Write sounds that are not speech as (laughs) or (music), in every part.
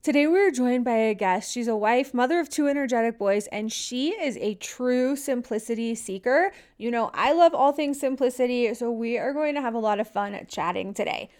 Today, we are joined by a guest. She's a wife, mother of two energetic boys, and she is a true simplicity seeker. You know, I love all things simplicity, so we are going to have a lot of fun chatting today.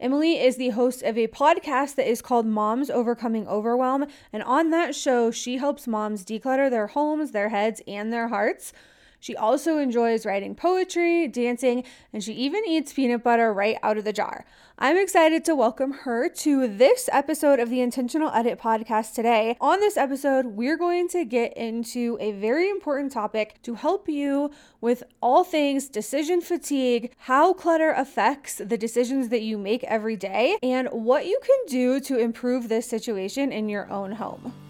Emily is the host of a podcast that is called Moms Overcoming Overwhelm. And on that show, she helps moms declutter their homes, their heads, and their hearts. She also enjoys writing poetry, dancing, and she even eats peanut butter right out of the jar. I'm excited to welcome her to this episode of the Intentional Edit podcast today. On this episode, we're going to get into a very important topic to help you with all things decision fatigue, how clutter affects the decisions that you make every day, and what you can do to improve this situation in your own home.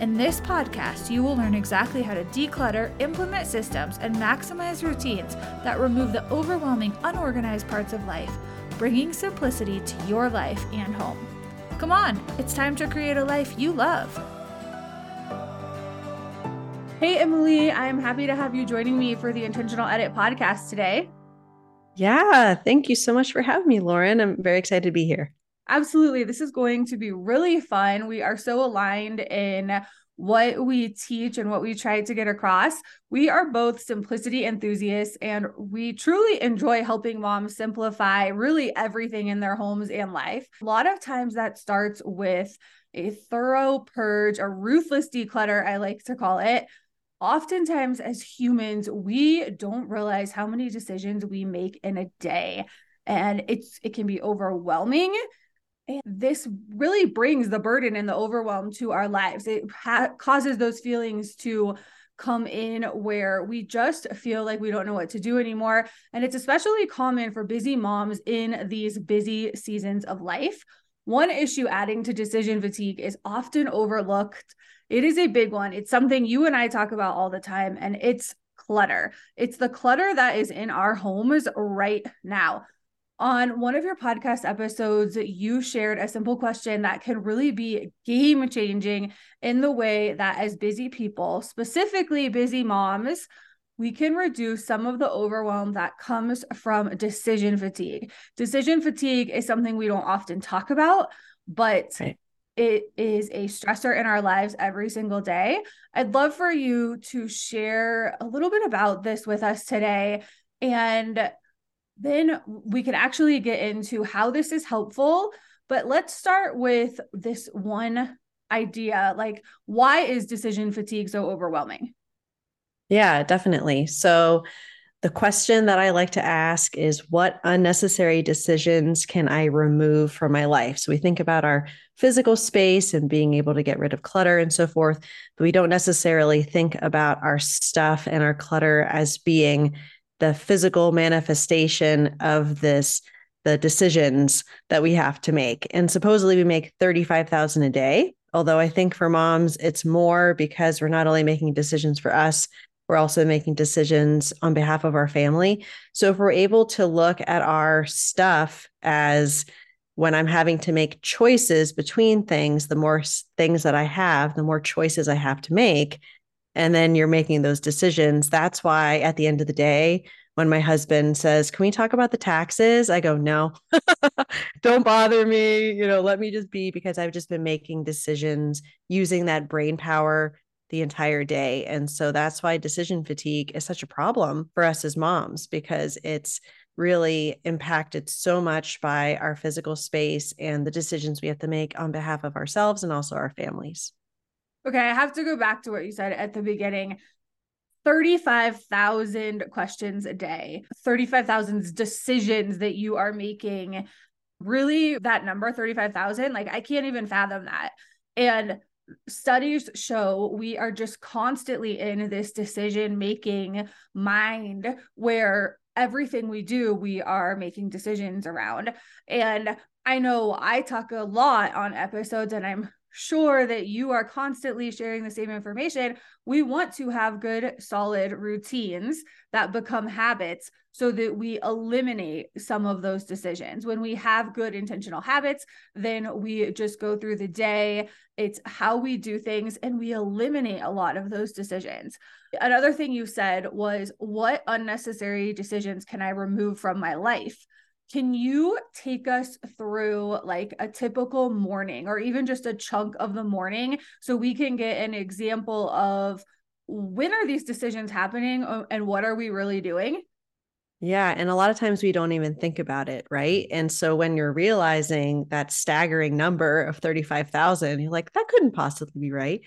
In this podcast, you will learn exactly how to declutter, implement systems, and maximize routines that remove the overwhelming, unorganized parts of life, bringing simplicity to your life and home. Come on, it's time to create a life you love. Hey, Emily, I'm happy to have you joining me for the Intentional Edit podcast today. Yeah, thank you so much for having me, Lauren. I'm very excited to be here. Absolutely. This is going to be really fun. We are so aligned in what we teach and what we try to get across. We are both simplicity enthusiasts and we truly enjoy helping moms simplify really everything in their homes and life. A lot of times that starts with a thorough purge, a ruthless declutter, I like to call it. Oftentimes, as humans, we don't realize how many decisions we make in a day. And it's it can be overwhelming and this really brings the burden and the overwhelm to our lives. It ha- causes those feelings to come in where we just feel like we don't know what to do anymore. And it's especially common for busy moms in these busy seasons of life. One issue adding to decision fatigue is often overlooked. It is a big one. It's something you and I talk about all the time, and it's clutter. It's the clutter that is in our homes right now on one of your podcast episodes, you shared a simple question that can really be game changing in the way that, as busy people, specifically busy moms, we can reduce some of the overwhelm that comes from decision fatigue. Decision fatigue is something we don't often talk about, but right. it is a stressor in our lives every single day. I'd love for you to share a little bit about this with us today and then we can actually get into how this is helpful. But let's start with this one idea like, why is decision fatigue so overwhelming? Yeah, definitely. So, the question that I like to ask is what unnecessary decisions can I remove from my life? So we think about our physical space and being able to get rid of clutter and so forth, but we don't necessarily think about our stuff and our clutter as being the physical manifestation of this the decisions that we have to make. And supposedly we make 35,000 a day although i think for moms it's more because we're not only making decisions for us we're also making decisions on behalf of our family. So if we're able to look at our stuff as when i'm having to make choices between things the more things that i have the more choices i have to make and then you're making those decisions. That's why at the end of the day, when my husband says, Can we talk about the taxes? I go, No, (laughs) don't bother me. You know, let me just be because I've just been making decisions using that brain power the entire day. And so that's why decision fatigue is such a problem for us as moms because it's really impacted so much by our physical space and the decisions we have to make on behalf of ourselves and also our families. Okay, I have to go back to what you said at the beginning. 35,000 questions a day, 35,000 decisions that you are making. Really, that number, 35,000, like I can't even fathom that. And studies show we are just constantly in this decision making mind where everything we do, we are making decisions around. And I know I talk a lot on episodes, and I'm sure that you are constantly sharing the same information. We want to have good, solid routines that become habits so that we eliminate some of those decisions. When we have good intentional habits, then we just go through the day. It's how we do things and we eliminate a lot of those decisions. Another thing you said was, What unnecessary decisions can I remove from my life? Can you take us through like a typical morning or even just a chunk of the morning so we can get an example of when are these decisions happening uh, and what are we really doing? Yeah. And a lot of times we don't even think about it. Right. And so when you're realizing that staggering number of 35,000, you're like, that couldn't possibly be right.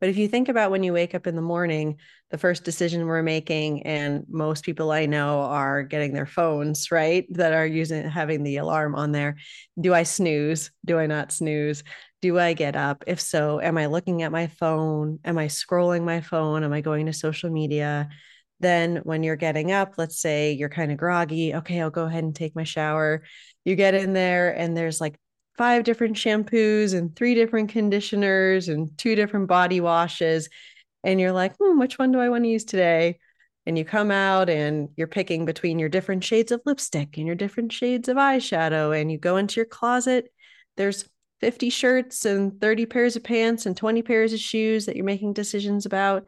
But if you think about when you wake up in the morning, the first decision we're making, and most people I know are getting their phones, right? That are using having the alarm on there. Do I snooze? Do I not snooze? Do I get up? If so, am I looking at my phone? Am I scrolling my phone? Am I going to social media? Then, when you're getting up, let's say you're kind of groggy, okay, I'll go ahead and take my shower. You get in there, and there's like five different shampoos and three different conditioners and two different body washes. And you're like, hmm, which one do I want to use today? And you come out and you're picking between your different shades of lipstick and your different shades of eyeshadow. And you go into your closet. There's 50 shirts and 30 pairs of pants and 20 pairs of shoes that you're making decisions about.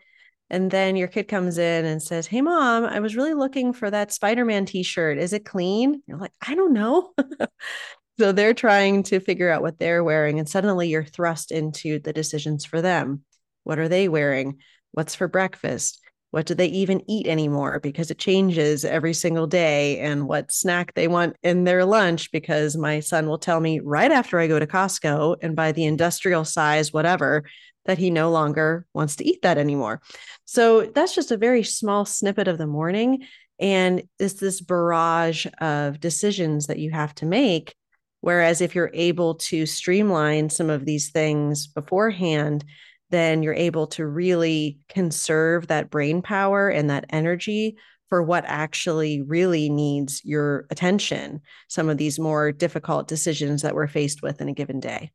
And then your kid comes in and says, Hey, mom, I was really looking for that Spider Man t shirt. Is it clean? You're like, I don't know. (laughs) So they're trying to figure out what they're wearing, and suddenly you're thrust into the decisions for them. What are they wearing? What's for breakfast? What do they even eat anymore? Because it changes every single day, and what snack they want in their lunch. Because my son will tell me right after I go to Costco and buy the industrial size, whatever, that he no longer wants to eat that anymore. So that's just a very small snippet of the morning. And it's this barrage of decisions that you have to make Whereas if you're able to streamline some of these things beforehand, then you're able to really conserve that brain power and that energy for what actually really needs your attention. Some of these more difficult decisions that we're faced with in a given day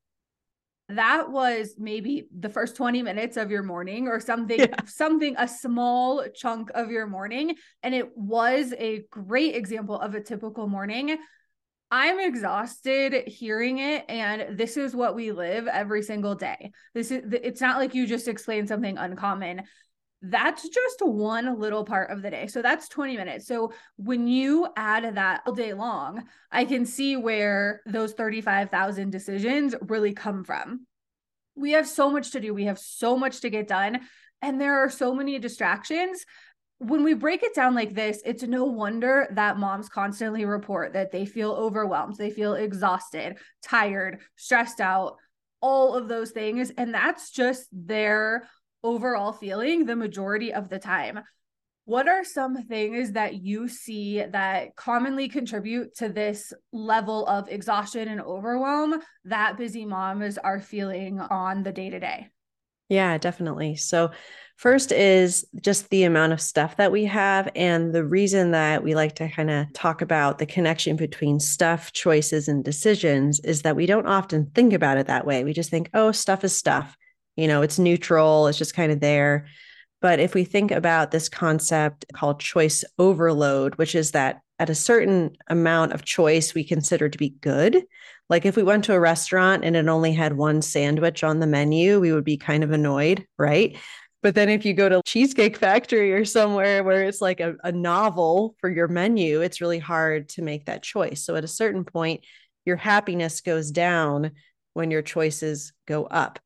that was maybe the first 20 minutes of your morning or something yeah. something a small chunk of your morning and it was a great example of a typical morning I'm exhausted hearing it and this is what we live every single day. This is it's not like you just explained something uncommon. That's just one little part of the day. So that's 20 minutes. So when you add that all day long, I can see where those 35,000 decisions really come from. We have so much to do. We have so much to get done and there are so many distractions when we break it down like this, it's no wonder that moms constantly report that they feel overwhelmed, they feel exhausted, tired, stressed out, all of those things. And that's just their overall feeling the majority of the time. What are some things that you see that commonly contribute to this level of exhaustion and overwhelm that busy moms are feeling on the day to day? Yeah, definitely. So, first is just the amount of stuff that we have. And the reason that we like to kind of talk about the connection between stuff, choices, and decisions is that we don't often think about it that way. We just think, oh, stuff is stuff. You know, it's neutral, it's just kind of there. But if we think about this concept called choice overload, which is that at a certain amount of choice we consider to be good, like if we went to a restaurant and it only had one sandwich on the menu, we would be kind of annoyed, right? But then if you go to Cheesecake Factory or somewhere where it's like a, a novel for your menu, it's really hard to make that choice. So at a certain point, your happiness goes down when your choices go up.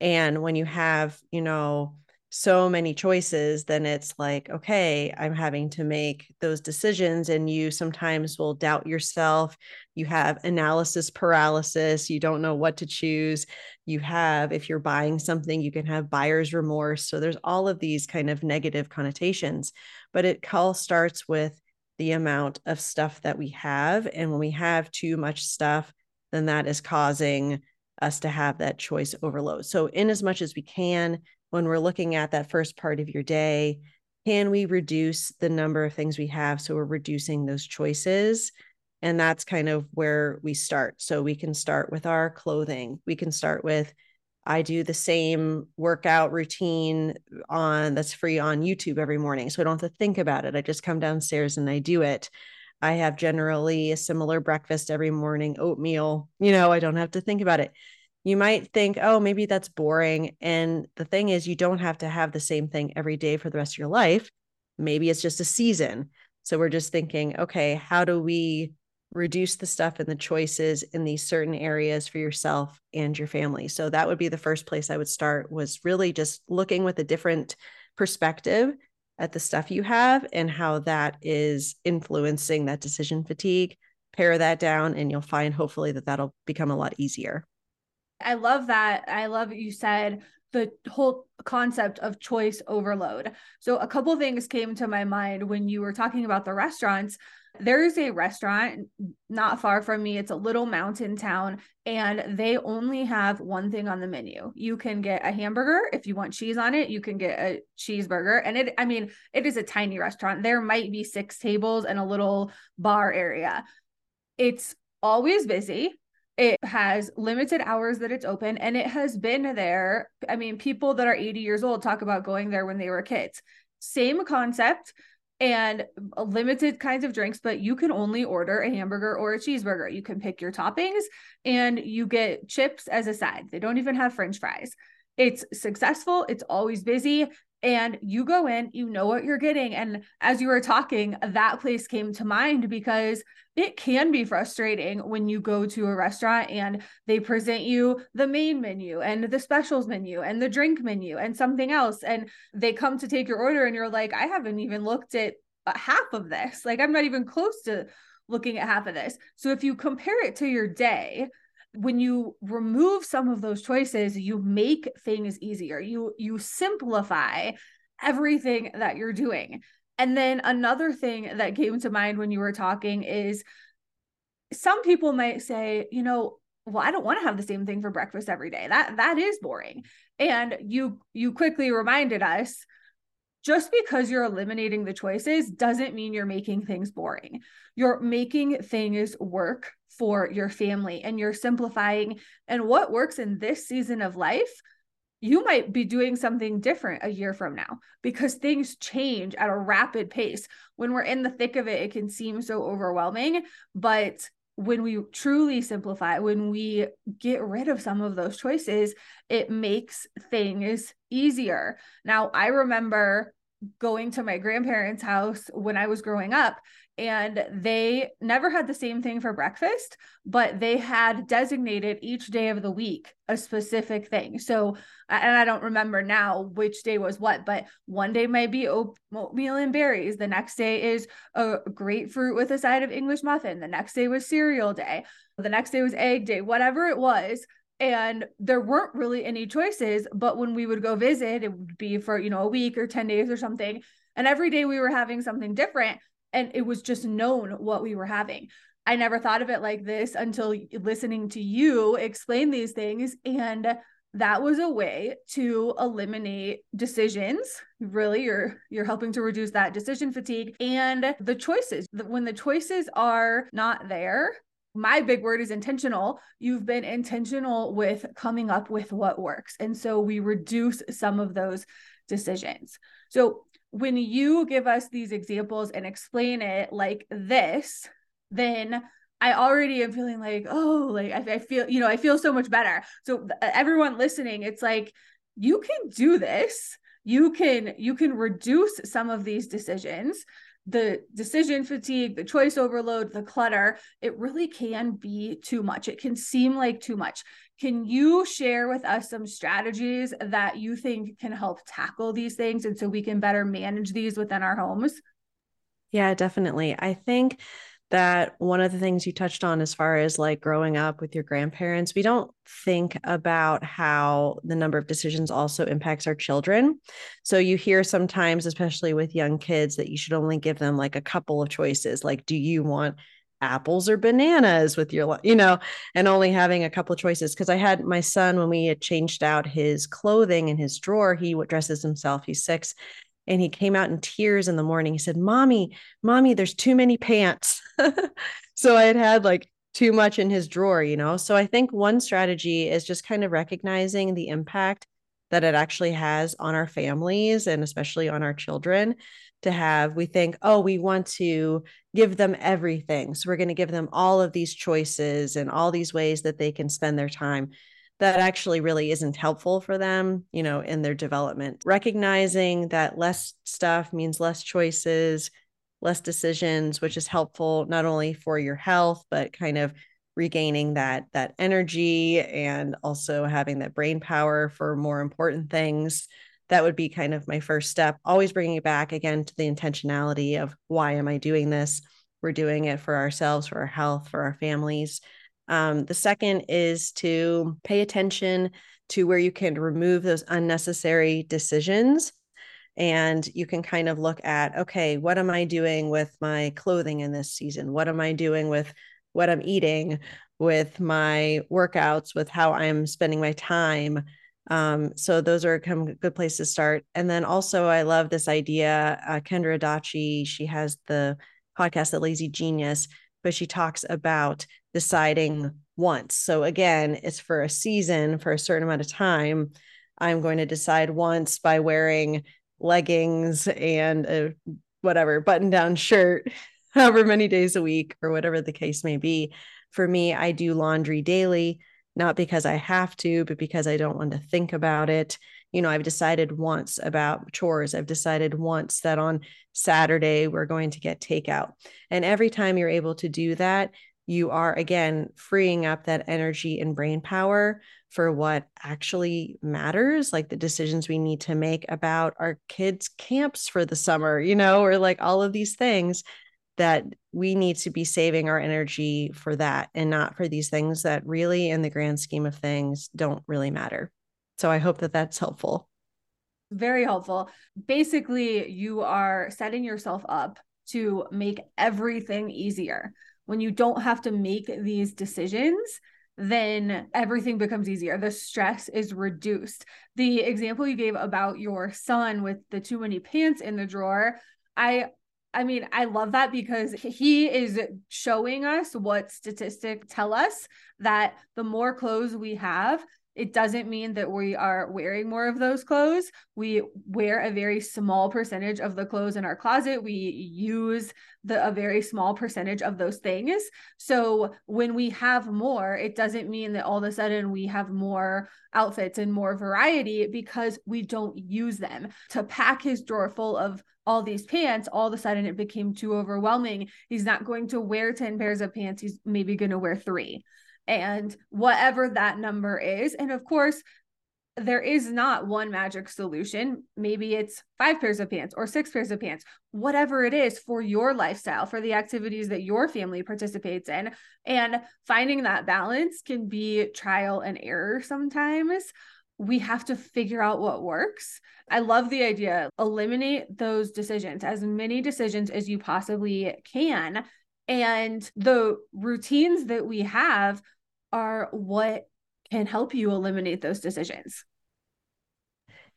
And when you have, you know, so many choices, then it's like, okay, I'm having to make those decisions. And you sometimes will doubt yourself. You have analysis paralysis. You don't know what to choose. You have, if you're buying something, you can have buyer's remorse. So there's all of these kind of negative connotations. But it all starts with the amount of stuff that we have. And when we have too much stuff, then that is causing us to have that choice overload. So, in as much as we can, when we're looking at that first part of your day, can we reduce the number of things we have so we're reducing those choices? And that's kind of where we start. So we can start with our clothing. We can start with I do the same workout routine on that's free on YouTube every morning. So I don't have to think about it. I just come downstairs and I do it. I have generally a similar breakfast every morning, oatmeal. You know, I don't have to think about it you might think, oh, maybe that's boring. And the thing is, you don't have to have the same thing every day for the rest of your life. Maybe it's just a season. So we're just thinking, okay, how do we reduce the stuff and the choices in these certain areas for yourself and your family? So that would be the first place I would start was really just looking with a different perspective at the stuff you have and how that is influencing that decision fatigue. Pare that down, and you'll find hopefully that that'll become a lot easier. I love that. I love you said the whole concept of choice overload. So a couple things came to my mind when you were talking about the restaurants. There's a restaurant not far from me. It's a little mountain town and they only have one thing on the menu. You can get a hamburger if you want cheese on it, you can get a cheeseburger and it I mean, it is a tiny restaurant. There might be 6 tables and a little bar area. It's always busy it has limited hours that it's open and it has been there. I mean, people that are 80 years old talk about going there when they were kids. Same concept and limited kinds of drinks, but you can only order a hamburger or a cheeseburger. You can pick your toppings and you get chips as a side. They don't even have french fries. It's successful, it's always busy, and you go in, you know what you're getting. And as you were talking, that place came to mind because it can be frustrating when you go to a restaurant and they present you the main menu and the specials menu and the drink menu and something else. And they come to take your order and you're like, I haven't even looked at uh, half of this. Like, I'm not even close to looking at half of this. So if you compare it to your day, when you remove some of those choices you make things easier. You you simplify everything that you're doing. And then another thing that came to mind when you were talking is some people might say you know well i don't want to have the same thing for breakfast every day. That that is boring. And you you quickly reminded us just because you're eliminating the choices doesn't mean you're making things boring. You're making things work for your family and you're simplifying. And what works in this season of life, you might be doing something different a year from now because things change at a rapid pace. When we're in the thick of it, it can seem so overwhelming. But when we truly simplify, when we get rid of some of those choices, it makes things easier. Now, I remember going to my grandparents' house when I was growing up, and they never had the same thing for breakfast, but they had designated each day of the week a specific thing. So, and I don't remember now which day was what, but one day might be oatmeal and berries. The next day is a grapefruit with a side of English muffin. The next day was cereal day. The next day was egg day, whatever it was and there weren't really any choices but when we would go visit it would be for you know a week or 10 days or something and every day we were having something different and it was just known what we were having i never thought of it like this until listening to you explain these things and that was a way to eliminate decisions really you're you're helping to reduce that decision fatigue and the choices when the choices are not there my big word is intentional. You've been intentional with coming up with what works. And so we reduce some of those decisions. So when you give us these examples and explain it like this, then I already am feeling like, oh, like I, I feel, you know, I feel so much better. So uh, everyone listening, it's like, you can do this. You can, you can reduce some of these decisions the decision fatigue, the choice overload, the clutter, it really can be too much. It can seem like too much. Can you share with us some strategies that you think can help tackle these things and so we can better manage these within our homes? Yeah, definitely. I think that one of the things you touched on as far as like growing up with your grandparents, we don't think about how the number of decisions also impacts our children. So you hear sometimes, especially with young kids, that you should only give them like a couple of choices. Like, do you want apples or bananas with your, you know, and only having a couple of choices. Cause I had my son when we had changed out his clothing in his drawer, he dresses himself, he's six and he came out in tears in the morning. He said, Mommy, Mommy, there's too many pants. (laughs) so I had had like too much in his drawer, you know? So I think one strategy is just kind of recognizing the impact that it actually has on our families and especially on our children to have we think oh we want to give them everything so we're going to give them all of these choices and all these ways that they can spend their time that actually really isn't helpful for them, you know, in their development. Recognizing that less stuff means less choices, less decisions, which is helpful not only for your health, but kind of regaining that that energy and also having that brain power for more important things. That would be kind of my first step. Always bringing it back again to the intentionality of why am i doing this? We're doing it for ourselves for our health for our families. Um, the second is to pay attention to where you can remove those unnecessary decisions. And you can kind of look at, okay, what am I doing with my clothing in this season? What am I doing with what I'm eating, with my workouts, with how I'm spending my time? Um, so those are a good place to start. And then also, I love this idea. Uh, Kendra Adachi, she has the podcast, The Lazy Genius, but she talks about deciding once. So again, it's for a season, for a certain amount of time. I'm going to decide once by wearing leggings and a whatever button down shirt, (laughs) however many days a week or whatever the case may be. For me, I do laundry daily, not because I have to, but because I don't want to think about it. You know, I've decided once about chores. I've decided once that on Saturday we're going to get takeout. And every time you're able to do that, you are again freeing up that energy and brain power for what actually matters like the decisions we need to make about our kids camps for the summer you know or like all of these things that we need to be saving our energy for that and not for these things that really in the grand scheme of things don't really matter. So i hope that that's helpful. Very helpful. Basically you are setting yourself up to make everything easier. When you don't have to make these decisions, then everything becomes easier. The stress is reduced. The example you gave about your son with the too many pants in the drawer, I I mean, I love that because he is showing us what statistics tell us that the more clothes we have, it doesn't mean that we are wearing more of those clothes. We wear a very small percentage of the clothes in our closet. We use the a very small percentage of those things. So when we have more, it doesn't mean that all of a sudden we have more outfits and more variety because we don't use them. To pack his drawer full of all these pants, all of a sudden it became too overwhelming. He's not going to wear 10 pairs of pants. He's maybe going to wear three and whatever that number is. And of course, there is not one magic solution. Maybe it's five pairs of pants or six pairs of pants, whatever it is for your lifestyle, for the activities that your family participates in. And finding that balance can be trial and error sometimes. We have to figure out what works. I love the idea. Eliminate those decisions, as many decisions as you possibly can. And the routines that we have are what can help you eliminate those decisions.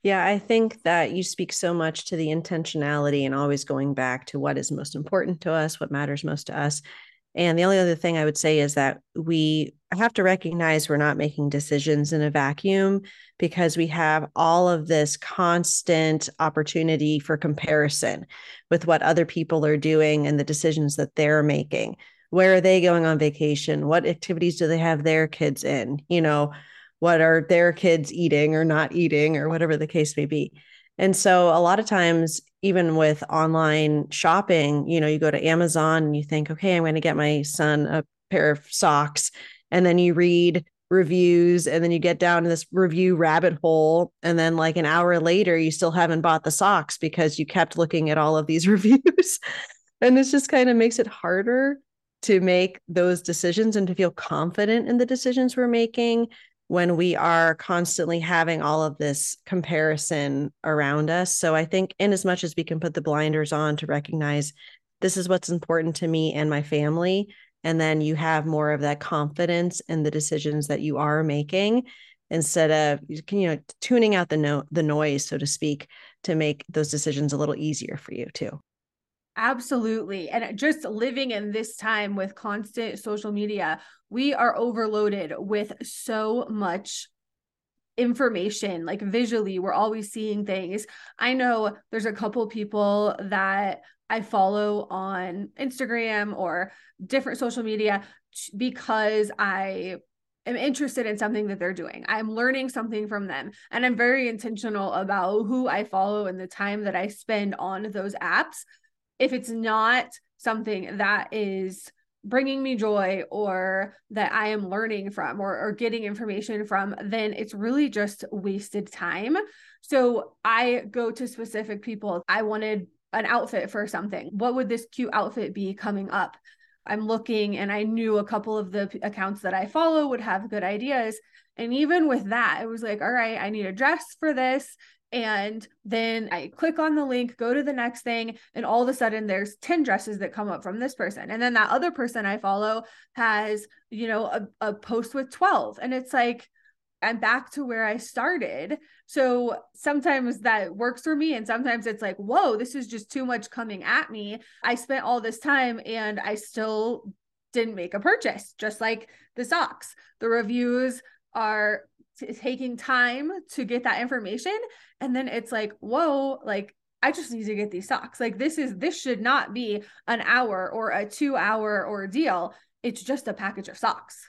Yeah, I think that you speak so much to the intentionality and always going back to what is most important to us, what matters most to us. And the only other thing I would say is that we have to recognize we're not making decisions in a vacuum because we have all of this constant opportunity for comparison with what other people are doing and the decisions that they're making. Where are they going on vacation? What activities do they have their kids in? You know what are their kids eating or not eating or whatever the case may be? And so a lot of times, even with online shopping, you know, you go to Amazon and you think, okay, I'm going to get my son a pair of socks. And then you read reviews and then you get down to this review rabbit hole. And then, like an hour later, you still haven't bought the socks because you kept looking at all of these (laughs) reviews. and this just kind of makes it harder to make those decisions and to feel confident in the decisions we're making when we are constantly having all of this comparison around us. So I think, in as much as we can put the blinders on to recognize this is what's important to me and my family, and then you have more of that confidence in the decisions that you are making instead of you know tuning out the no the noise so to speak to make those decisions a little easier for you too Absolutely. And just living in this time with constant social media, we are overloaded with so much information like visually we're always seeing things. I know there's a couple people that i follow on instagram or different social media because i am interested in something that they're doing. I'm learning something from them and i'm very intentional about who i follow and the time that i spend on those apps if it's not something that is bringing me joy or that I am learning from or, or getting information from, then it's really just wasted time. So I go to specific people. I wanted an outfit for something. What would this cute outfit be coming up? I'm looking and I knew a couple of the accounts that I follow would have good ideas. And even with that, it was like, all right, I need a dress for this. And then I click on the link, go to the next thing, and all of a sudden there's 10 dresses that come up from this person. And then that other person I follow has, you know, a, a post with 12. And it's like, I'm back to where I started. So sometimes that works for me. And sometimes it's like, whoa, this is just too much coming at me. I spent all this time and I still didn't make a purchase, just like the socks. The reviews are t- taking time to get that information and then it's like whoa like I just need to get these socks. Like this is this should not be an hour or a 2 hour ordeal. It's just a package of socks.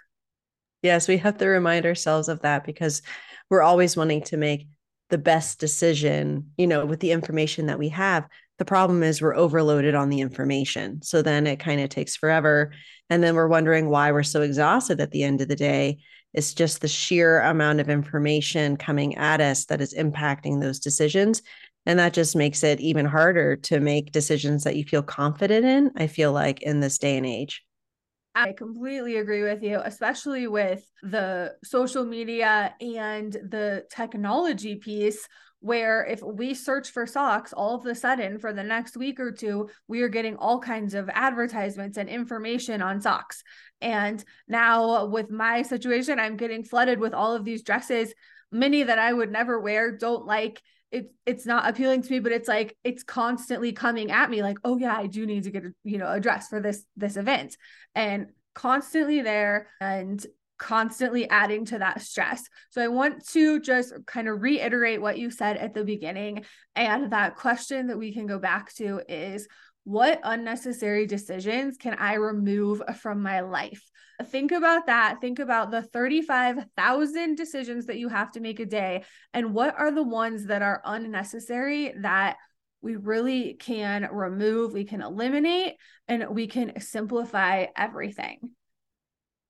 Yes, we have to remind ourselves of that because we're always wanting to make the best decision, you know, with the information that we have. The problem is we're overloaded on the information. So then it kind of takes forever. And then we're wondering why we're so exhausted at the end of the day. It's just the sheer amount of information coming at us that is impacting those decisions. And that just makes it even harder to make decisions that you feel confident in, I feel like, in this day and age. I completely agree with you, especially with the social media and the technology piece where if we search for socks all of a sudden for the next week or two we are getting all kinds of advertisements and information on socks and now with my situation i'm getting flooded with all of these dresses many that i would never wear don't like it, it's not appealing to me but it's like it's constantly coming at me like oh yeah i do need to get a, you know a dress for this this event and constantly there and constantly adding to that stress. So I want to just kind of reiterate what you said at the beginning. And that question that we can go back to is what unnecessary decisions can I remove from my life? Think about that. Think about the 35,000 decisions that you have to make a day. And what are the ones that are unnecessary that we really can remove, we can eliminate, and we can simplify everything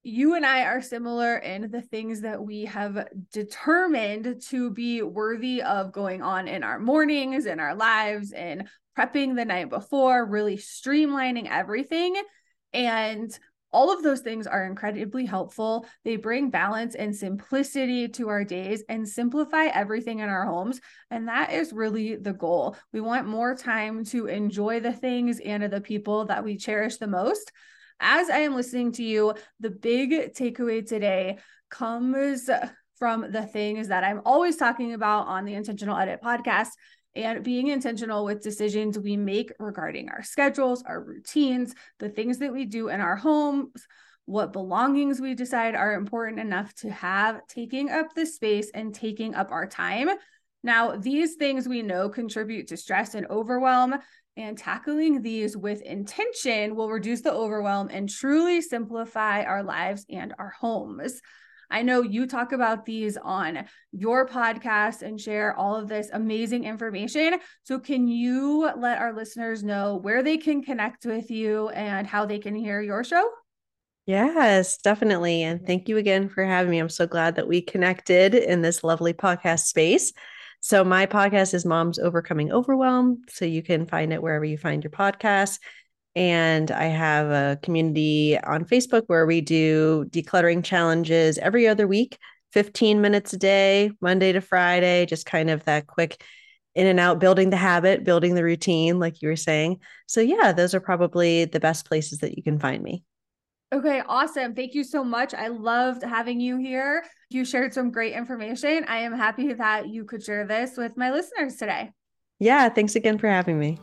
you and I are similar in the things that we have determined to be worthy of going on in our mornings, in our lives, and prepping the night before, really streamlining everything. And all of those things are incredibly helpful. They bring balance and simplicity to our days and simplify everything in our homes. And that is really the goal. We want more time to enjoy the things and the people that we cherish the most as I am listening to you, the big takeaway today comes from the things that I'm always talking about on the Intentional Edit podcast and being intentional with decisions we make regarding our schedules, our routines, the things that we do in our homes, what belongings we decide are important enough to have, taking up the space and taking up our time. Now, these things we know contribute to stress and overwhelm, and tackling these with intention will reduce the overwhelm and truly simplify our lives and our homes. I know you talk about these on your podcast and share all of this amazing information. So, can you let our listeners know where they can connect with you and how they can hear your show? Yes, definitely. And thank you again for having me. I'm so glad that we connected in this lovely podcast space. So, my podcast is Moms Overcoming Overwhelm. So, you can find it wherever you find your podcasts. And I have a community on Facebook where we do decluttering challenges every other week, 15 minutes a day, Monday to Friday, just kind of that quick in and out, building the habit, building the routine, like you were saying. So, yeah, those are probably the best places that you can find me. Okay, awesome. Thank you so much. I loved having you here. You shared some great information. I am happy that you could share this with my listeners today. Yeah, thanks again for having me.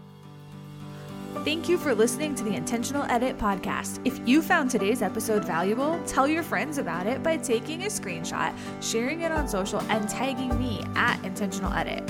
Thank you for listening to the Intentional Edit podcast. If you found today's episode valuable, tell your friends about it by taking a screenshot, sharing it on social, and tagging me at Intentional Edit.